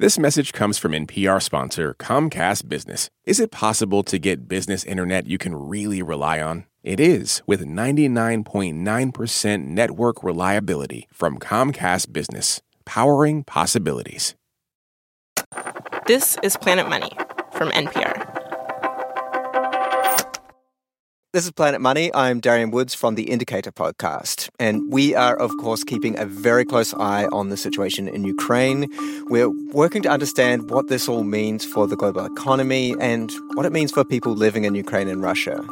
This message comes from NPR sponsor Comcast Business. Is it possible to get business internet you can really rely on? It is with 99.9% network reliability from Comcast Business, powering possibilities. This is Planet Money from NPR. This is Planet Money. I'm Darian Woods from the Indicator podcast. And we are, of course, keeping a very close eye on the situation in Ukraine. We're working to understand what this all means for the global economy and what it means for people living in Ukraine and Russia.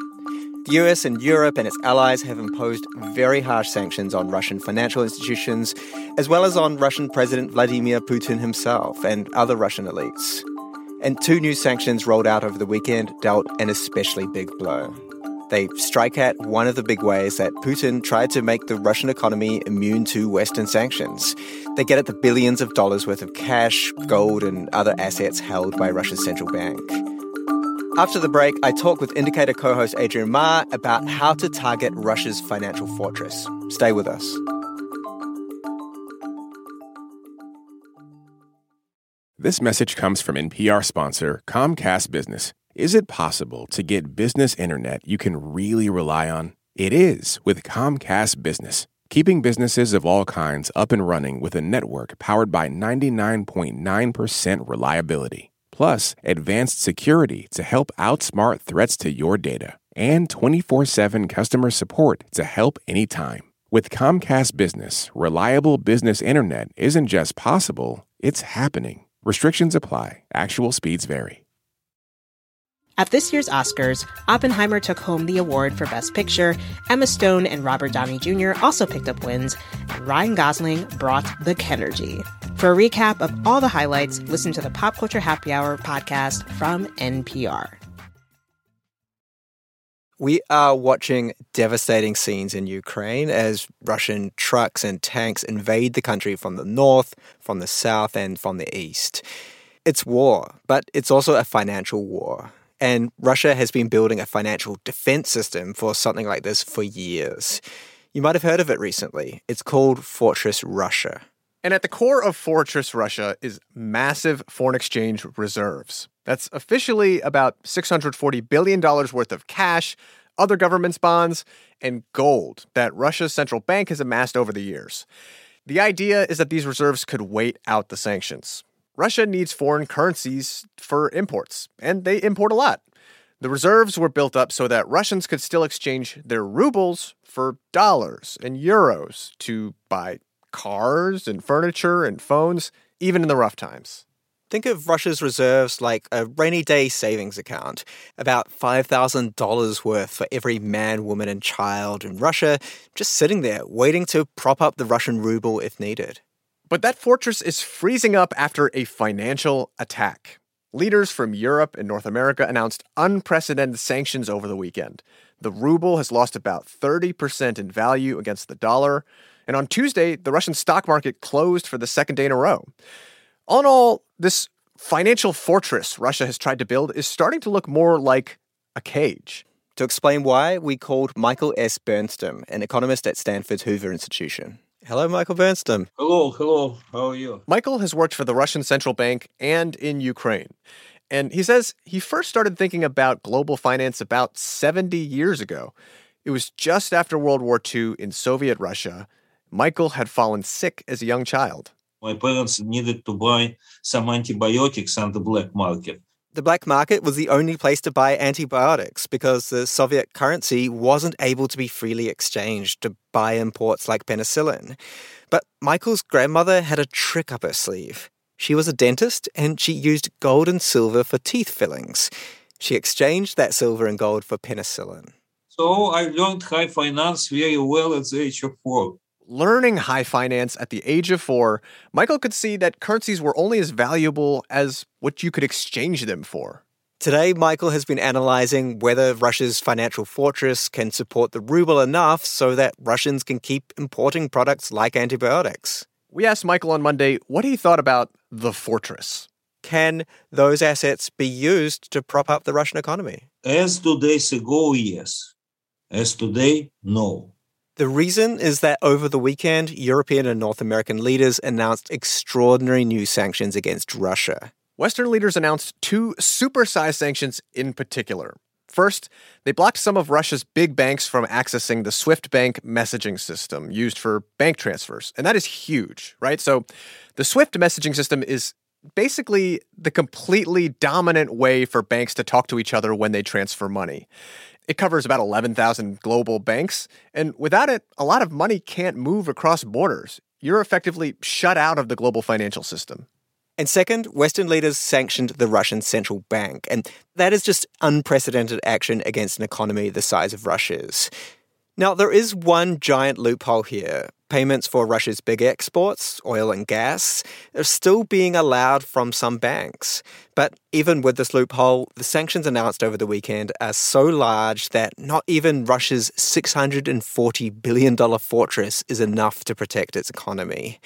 The US and Europe and its allies have imposed very harsh sanctions on Russian financial institutions, as well as on Russian President Vladimir Putin himself and other Russian elites. And two new sanctions rolled out over the weekend dealt an especially big blow. They strike at one of the big ways that Putin tried to make the Russian economy immune to Western sanctions. They get at the billions of dollars worth of cash, gold, and other assets held by Russia's central bank. After the break, I talk with Indicator co host Adrian Ma about how to target Russia's financial fortress. Stay with us. This message comes from NPR sponsor Comcast Business. Is it possible to get business internet you can really rely on? It is with Comcast Business, keeping businesses of all kinds up and running with a network powered by 99.9% reliability. Plus, advanced security to help outsmart threats to your data, and 24 7 customer support to help anytime. With Comcast Business, reliable business internet isn't just possible, it's happening. Restrictions apply, actual speeds vary. At this year's Oscars, Oppenheimer took home the award for Best Picture. Emma Stone and Robert Downey Jr. also picked up wins, and Ryan Gosling brought the Kenergy. For a recap of all the highlights, listen to the Pop Culture Happy Hour podcast from NPR. We are watching devastating scenes in Ukraine as Russian trucks and tanks invade the country from the north, from the south, and from the east. It's war, but it's also a financial war. And Russia has been building a financial defense system for something like this for years. You might have heard of it recently. It's called Fortress Russia. And at the core of Fortress Russia is massive foreign exchange reserves. That's officially about $640 billion worth of cash, other governments' bonds, and gold that Russia's central bank has amassed over the years. The idea is that these reserves could wait out the sanctions. Russia needs foreign currencies for imports, and they import a lot. The reserves were built up so that Russians could still exchange their rubles for dollars and euros to buy cars and furniture and phones, even in the rough times. Think of Russia's reserves like a rainy day savings account, about $5,000 worth for every man, woman, and child in Russia, just sitting there waiting to prop up the Russian ruble if needed. But that fortress is freezing up after a financial attack. Leaders from Europe and North America announced unprecedented sanctions over the weekend. The ruble has lost about 30% in value against the dollar. And on Tuesday, the Russian stock market closed for the second day in a row. All in all, this financial fortress Russia has tried to build is starting to look more like a cage. To explain why, we called Michael S. Bernstam, an economist at Stanford's Hoover Institution. Hello, Michael Bernstam. Hello, hello. How are you? Michael has worked for the Russian Central Bank and in Ukraine. And he says he first started thinking about global finance about 70 years ago. It was just after World War II in Soviet Russia. Michael had fallen sick as a young child. My parents needed to buy some antibiotics on the black market. The black market was the only place to buy antibiotics because the Soviet currency wasn't able to be freely exchanged to buy imports like penicillin. But Michael's grandmother had a trick up her sleeve. She was a dentist and she used gold and silver for teeth fillings. She exchanged that silver and gold for penicillin. So I learned high finance very well at the age of four learning high finance at the age of four, Michael could see that currencies were only as valuable as what you could exchange them for. Today, Michael has been analyzing whether Russia's financial fortress can support the ruble enough so that Russians can keep importing products like antibiotics. We asked Michael on Monday what he thought about the fortress. Can those assets be used to prop up the Russian economy? As two days ago, yes. As today, no. The reason is that over the weekend, European and North American leaders announced extraordinary new sanctions against Russia. Western leaders announced two supersized sanctions in particular. First, they blocked some of Russia's big banks from accessing the SWIFT bank messaging system used for bank transfers. And that is huge, right? So the SWIFT messaging system is basically the completely dominant way for banks to talk to each other when they transfer money. It covers about 11,000 global banks, and without it, a lot of money can't move across borders. You're effectively shut out of the global financial system. And second, Western leaders sanctioned the Russian central bank, and that is just unprecedented action against an economy the size of Russia's. Now, there is one giant loophole here. Payments for Russia's big exports, oil and gas, are still being allowed from some banks. But even with this loophole, the sanctions announced over the weekend are so large that not even Russia's $640 billion fortress is enough to protect its economy.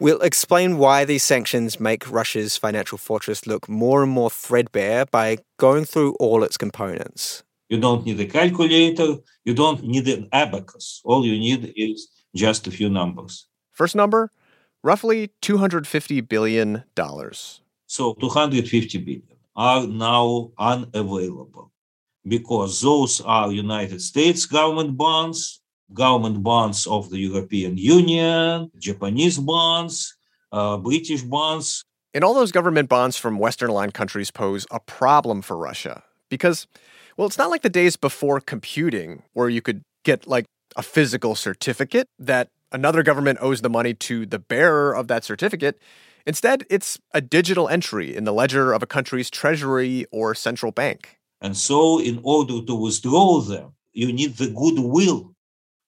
We'll explain why these sanctions make Russia's financial fortress look more and more threadbare by going through all its components. You don't need a calculator. You don't need an abacus. All you need is just a few numbers. First number, roughly $250 billion. So 250 billion are now unavailable because those are United States government bonds, government bonds of the European Union, Japanese bonds, uh, British bonds. And all those government bonds from Western aligned countries pose a problem for Russia because well, it's not like the days before computing where you could get like a physical certificate that another government owes the money to the bearer of that certificate. Instead, it's a digital entry in the ledger of a country's treasury or central bank. And so, in order to withdraw them, you need the goodwill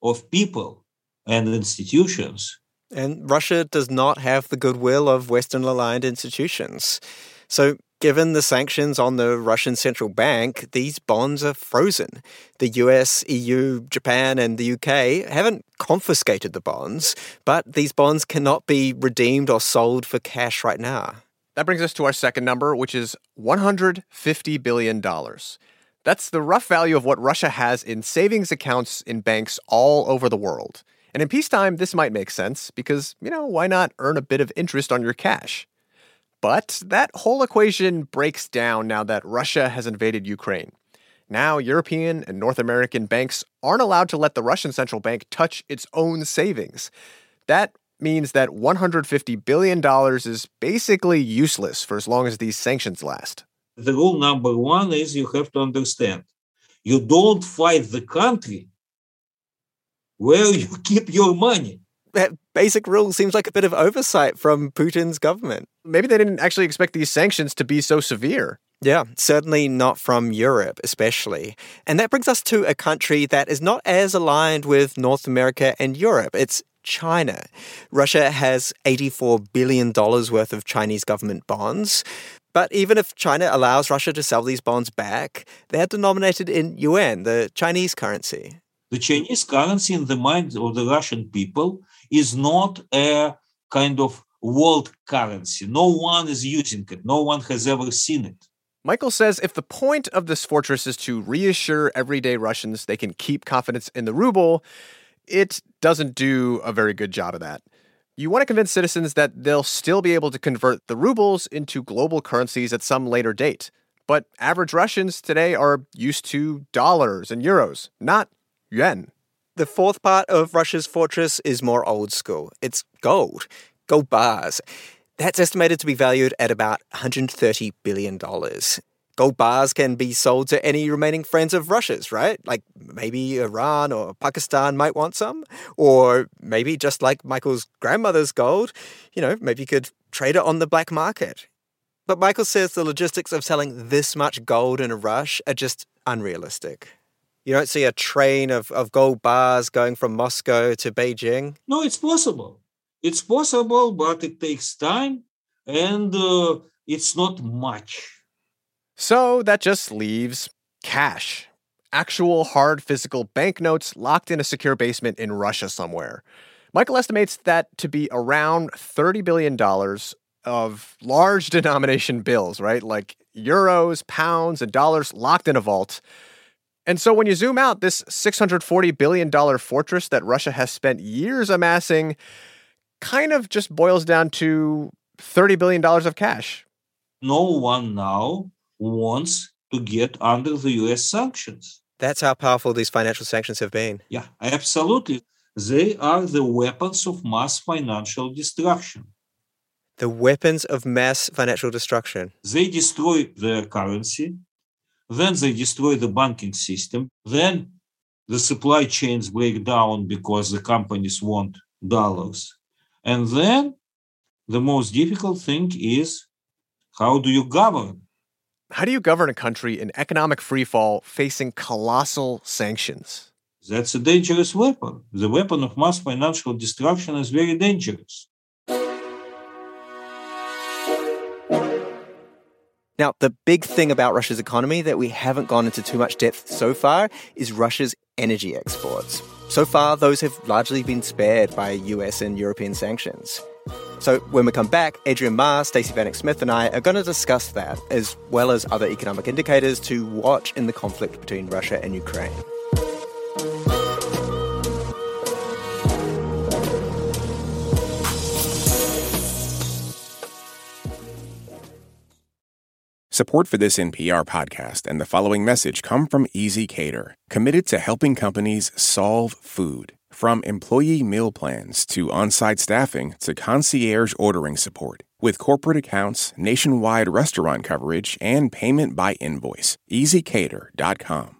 of people and institutions. And Russia does not have the goodwill of Western aligned institutions. So Given the sanctions on the Russian central bank, these bonds are frozen. The US, EU, Japan, and the UK haven't confiscated the bonds, but these bonds cannot be redeemed or sold for cash right now. That brings us to our second number, which is $150 billion. That's the rough value of what Russia has in savings accounts in banks all over the world. And in peacetime, this might make sense because, you know, why not earn a bit of interest on your cash? But that whole equation breaks down now that Russia has invaded Ukraine. Now, European and North American banks aren't allowed to let the Russian central bank touch its own savings. That means that $150 billion is basically useless for as long as these sanctions last. The rule number one is you have to understand you don't fight the country where you keep your money basic rule seems like a bit of oversight from Putin's government. Maybe they didn't actually expect these sanctions to be so severe. Yeah, certainly not from Europe, especially. And that brings us to a country that is not as aligned with North America and Europe. It's China. Russia has $84 billion worth of Chinese government bonds. But even if China allows Russia to sell these bonds back, they're denominated in yuan, the Chinese currency. The Chinese currency in the minds of the Russian people is not a kind of world currency. No one is using it, no one has ever seen it. Michael says if the point of this fortress is to reassure everyday Russians they can keep confidence in the ruble, it doesn't do a very good job of that. You want to convince citizens that they'll still be able to convert the rubles into global currencies at some later date. But average Russians today are used to dollars and euros, not yuan. The fourth part of Russia's fortress is more old school. It's gold, gold bars. That's estimated to be valued at about $130 billion. Gold bars can be sold to any remaining friends of Russia's, right? Like maybe Iran or Pakistan might want some. Or maybe just like Michael's grandmother's gold, you know, maybe you could trade it on the black market. But Michael says the logistics of selling this much gold in a rush are just unrealistic. You don't see a train of, of gold bars going from Moscow to Beijing? No, it's possible. It's possible, but it takes time and uh, it's not much. So that just leaves cash. Actual hard physical banknotes locked in a secure basement in Russia somewhere. Michael estimates that to be around $30 billion of large denomination bills, right? Like euros, pounds, and dollars locked in a vault. And so when you zoom out, this $640 billion fortress that Russia has spent years amassing kind of just boils down to $30 billion of cash. No one now wants to get under the US sanctions. That's how powerful these financial sanctions have been. Yeah, absolutely. They are the weapons of mass financial destruction. The weapons of mass financial destruction. They destroy their currency, then they destroy the banking system, then the supply chains break down because the companies want dollars. And then the most difficult thing is how do you govern? How do you govern a country in economic freefall facing colossal sanctions? That's a dangerous weapon. The weapon of mass financial destruction is very dangerous. Now, the big thing about Russia's economy that we haven't gone into too much depth so far is Russia's energy exports. So far, those have largely been spared by US and European sanctions. So, when we come back, Adrian Ma, Stacey Vanek Smith, and I are going to discuss that, as well as other economic indicators to watch in the conflict between Russia and Ukraine. Support for this NPR podcast and the following message come from ezCater, committed to helping companies solve food. From employee meal plans to on site staffing to concierge ordering support. With corporate accounts, nationwide restaurant coverage, and payment by invoice, ezCater.com.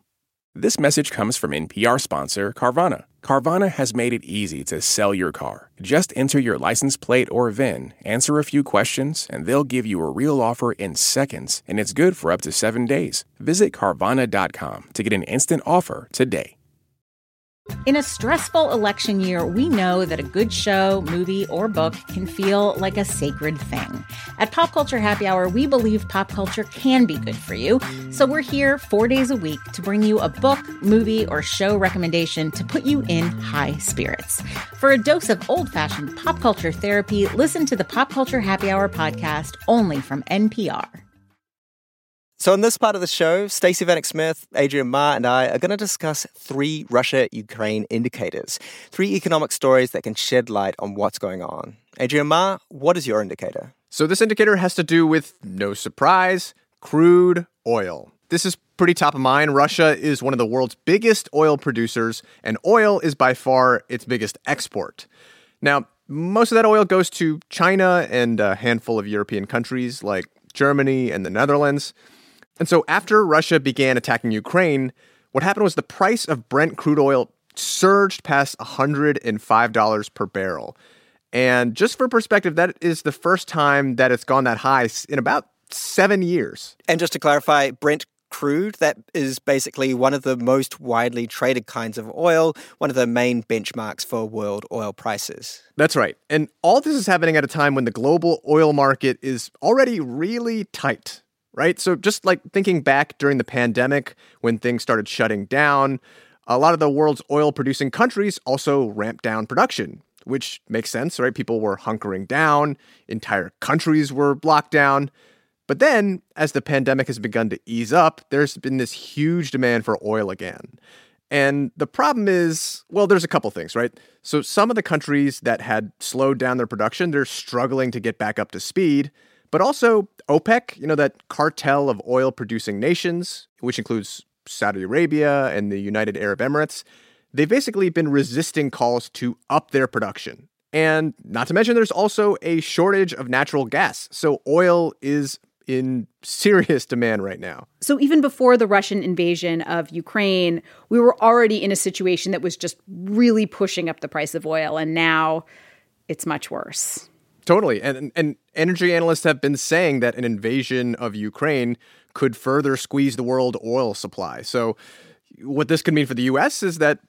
This message comes from NPR sponsor Carvana. Carvana has made it easy to sell your car. Just enter your license plate or VIN, answer a few questions, and they'll give you a real offer in seconds, and it's good for up to seven days. Visit Carvana.com to get an instant offer today. In a stressful election year, we know that a good show, movie, or book can feel like a sacred thing. At Pop Culture Happy Hour, we believe pop culture can be good for you. So we're here four days a week to bring you a book, movie, or show recommendation to put you in high spirits. For a dose of old fashioned pop culture therapy, listen to the Pop Culture Happy Hour podcast only from NPR. So, in this part of the show, Stacey Vanek Smith, Adrian Ma, and I are going to discuss three Russia Ukraine indicators, three economic stories that can shed light on what's going on. Adrian Ma, what is your indicator? So, this indicator has to do with, no surprise, crude oil. This is pretty top of mind. Russia is one of the world's biggest oil producers, and oil is by far its biggest export. Now, most of that oil goes to China and a handful of European countries like Germany and the Netherlands. And so after Russia began attacking Ukraine, what happened was the price of Brent crude oil surged past $105 per barrel. And just for perspective, that is the first time that it's gone that high in about seven years. And just to clarify, Brent crude, that is basically one of the most widely traded kinds of oil, one of the main benchmarks for world oil prices. That's right. And all this is happening at a time when the global oil market is already really tight right? So just like thinking back during the pandemic when things started shutting down, a lot of the world's oil producing countries also ramped down production, which makes sense, right? People were hunkering down, entire countries were locked down. But then, as the pandemic has begun to ease up, there's been this huge demand for oil again. And the problem is, well, there's a couple things, right? So some of the countries that had slowed down their production, they're struggling to get back up to speed. But also OPEC, you know, that cartel of oil producing nations, which includes Saudi Arabia and the United Arab Emirates, they've basically been resisting calls to up their production. And not to mention, there's also a shortage of natural gas. So oil is in serious demand right now. So, even before the Russian invasion of Ukraine, we were already in a situation that was just really pushing up the price of oil. And now it's much worse. Totally. And and energy analysts have been saying that an invasion of Ukraine could further squeeze the world oil supply. So what this could mean for the US is that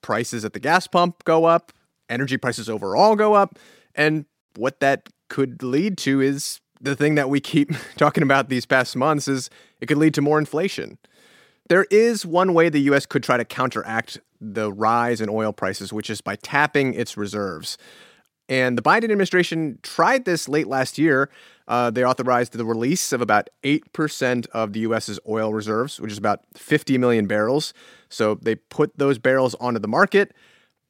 prices at the gas pump go up, energy prices overall go up, and what that could lead to is the thing that we keep talking about these past months is it could lead to more inflation. There is one way the US could try to counteract the rise in oil prices, which is by tapping its reserves. And the Biden administration tried this late last year Uh, they authorized the release of about 8% of the U.S.'s oil reserves, which is about 50 million barrels. So they put those barrels onto the market,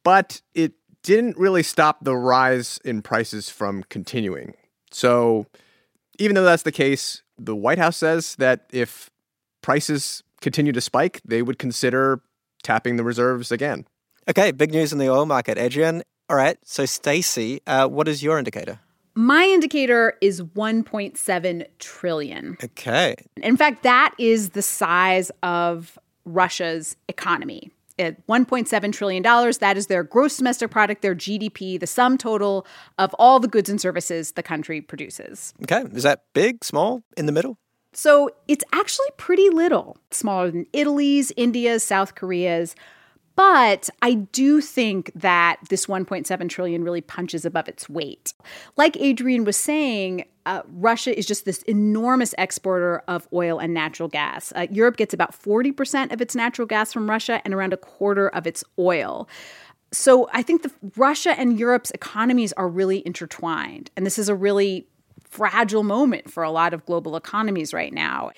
but it didn't really stop the rise in prices from continuing. So even though that's the case, the White House says that if prices continue to spike, they would consider tapping the reserves again. Okay, big news in the oil market, Adrian. All right, so Stacey, uh, what is your indicator? My indicator is 1.7 trillion. Okay. In fact, that is the size of Russia's economy. At $1.7 trillion, that is their gross domestic product, their GDP, the sum total of all the goods and services the country produces. Okay. Is that big, small, in the middle? So it's actually pretty little, smaller than Italy's, India's, South Korea's. But I do think that this 1.7 trillion really punches above its weight. Like Adrian was saying, uh, Russia is just this enormous exporter of oil and natural gas. Uh, Europe gets about 40% of its natural gas from Russia and around a quarter of its oil. So I think the, Russia and Europe's economies are really intertwined. And this is a really fragile moment for a lot of global economies right now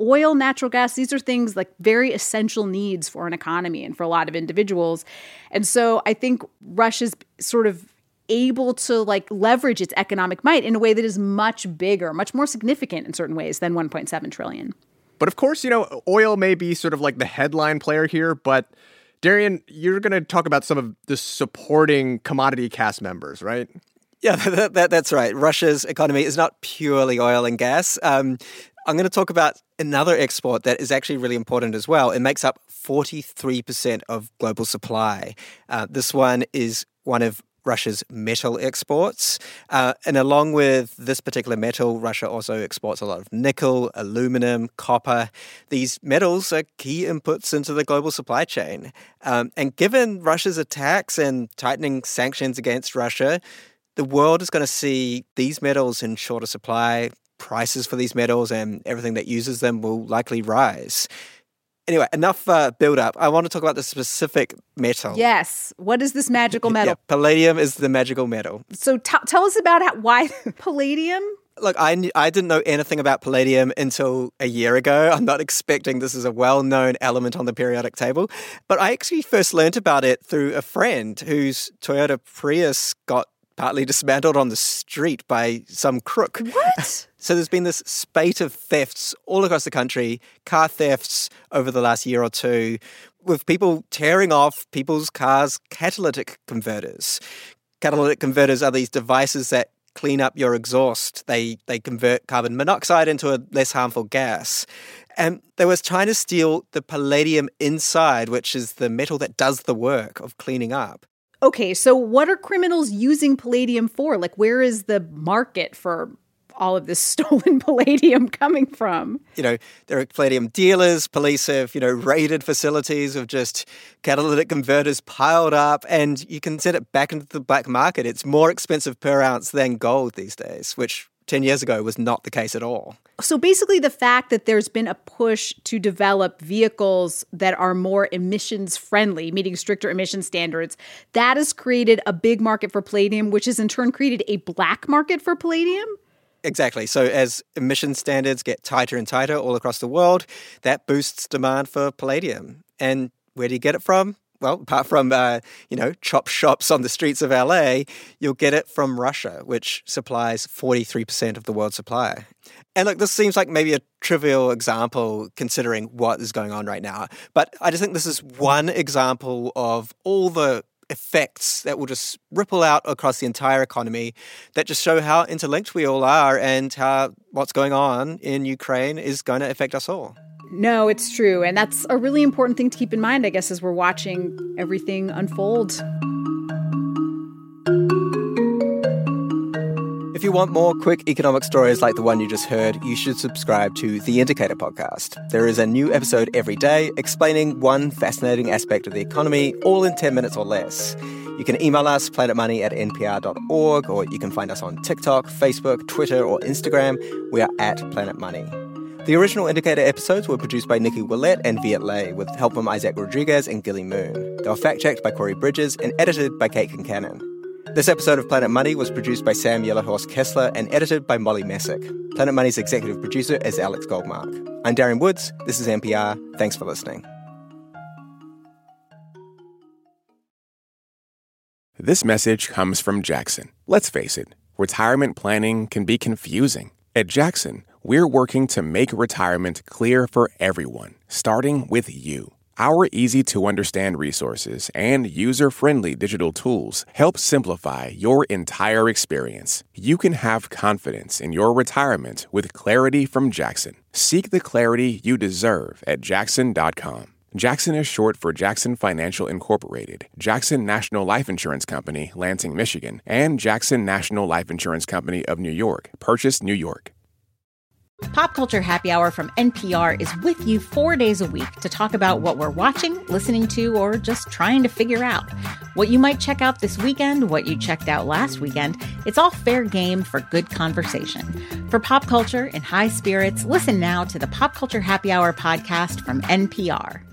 oil, natural gas, these are things like very essential needs for an economy and for a lot of individuals. And so I think Russia's sort of able to like leverage its economic might in a way that is much bigger, much more significant in certain ways than 1.7 trillion. But of course, you know, oil may be sort of like the headline player here, but Darian, you're going to talk about some of the supporting commodity cast members, right? Yeah, that, that, that's right. Russia's economy is not purely oil and gas. Um, I'm going to talk about another export that is actually really important as well. It makes up 43% of global supply. Uh, this one is one of Russia's metal exports. Uh, and along with this particular metal, Russia also exports a lot of nickel, aluminum, copper. These metals are key inputs into the global supply chain. Um, and given Russia's attacks and tightening sanctions against Russia, the world is going to see these metals in shorter supply, prices for these metals and everything that uses them will likely rise. Anyway, enough uh, build up. I want to talk about the specific metal. Yes. What is this magical metal? Yeah, palladium is the magical metal. So t- tell us about how, why palladium? Look, I, I didn't know anything about palladium until a year ago. I'm not expecting this is a well known element on the periodic table. But I actually first learned about it through a friend whose Toyota Prius got partly dismantled on the street by some crook. What? So there's been this spate of thefts all across the country, car thefts over the last year or two, with people tearing off people's cars' catalytic converters. Catalytic converters are these devices that clean up your exhaust. They they convert carbon monoxide into a less harmful gas. And they was trying to steal the palladium inside, which is the metal that does the work of cleaning up. Okay, so what are criminals using palladium for? Like where is the market for all of this stolen palladium coming from? You know, there are palladium dealers. Police have, you know, raided facilities of just catalytic converters piled up, and you can send it back into the black market. It's more expensive per ounce than gold these days, which 10 years ago was not the case at all. So basically, the fact that there's been a push to develop vehicles that are more emissions friendly, meeting stricter emission standards, that has created a big market for palladium, which has in turn created a black market for palladium. Exactly. So, as emission standards get tighter and tighter all across the world, that boosts demand for palladium. And where do you get it from? Well, apart from uh, you know chop shops on the streets of LA, you'll get it from Russia, which supplies forty three percent of the world's supply. And look, this seems like maybe a trivial example considering what is going on right now, but I just think this is one example of all the effects that will just ripple out across the entire economy that just show how interlinked we all are and how what's going on in Ukraine is going to affect us all. No, it's true. And that's a really important thing to keep in mind, I guess, as we're watching everything unfold. If you want more quick economic stories like the one you just heard, you should subscribe to The Indicator podcast. There is a new episode every day explaining one fascinating aspect of the economy, all in 10 minutes or less. You can email us, planetmoney at npr.org, or you can find us on TikTok, Facebook, Twitter, or Instagram. We are at Planet Money. The original Indicator episodes were produced by Nicky Ouellet and Viet Le, with help from Isaac Rodriguez and Gilly Moon. They were fact checked by Corey Bridges and edited by Kate Concannon. This episode of Planet Money was produced by Sam Yellowhorse Kessler and edited by Molly Messick. Planet Money's executive producer is Alex Goldmark. I'm Darian Woods. This is NPR. Thanks for listening. This message comes from Jackson. Let's face it, retirement planning can be confusing. At Jackson, we're working to make retirement clear for everyone, starting with you. Our easy to understand resources and user friendly digital tools help simplify your entire experience. You can have confidence in your retirement with clarity from Jackson. Seek the clarity you deserve at jackson.com. Jackson is short for Jackson Financial Incorporated, Jackson National Life Insurance Company, Lansing, Michigan, and Jackson National Life Insurance Company of New York, Purchase, New York. Pop Culture Happy Hour from NPR is with you four days a week to talk about what we're watching, listening to, or just trying to figure out. What you might check out this weekend, what you checked out last weekend, it's all fair game for good conversation. For pop culture in high spirits, listen now to the Pop Culture Happy Hour podcast from NPR.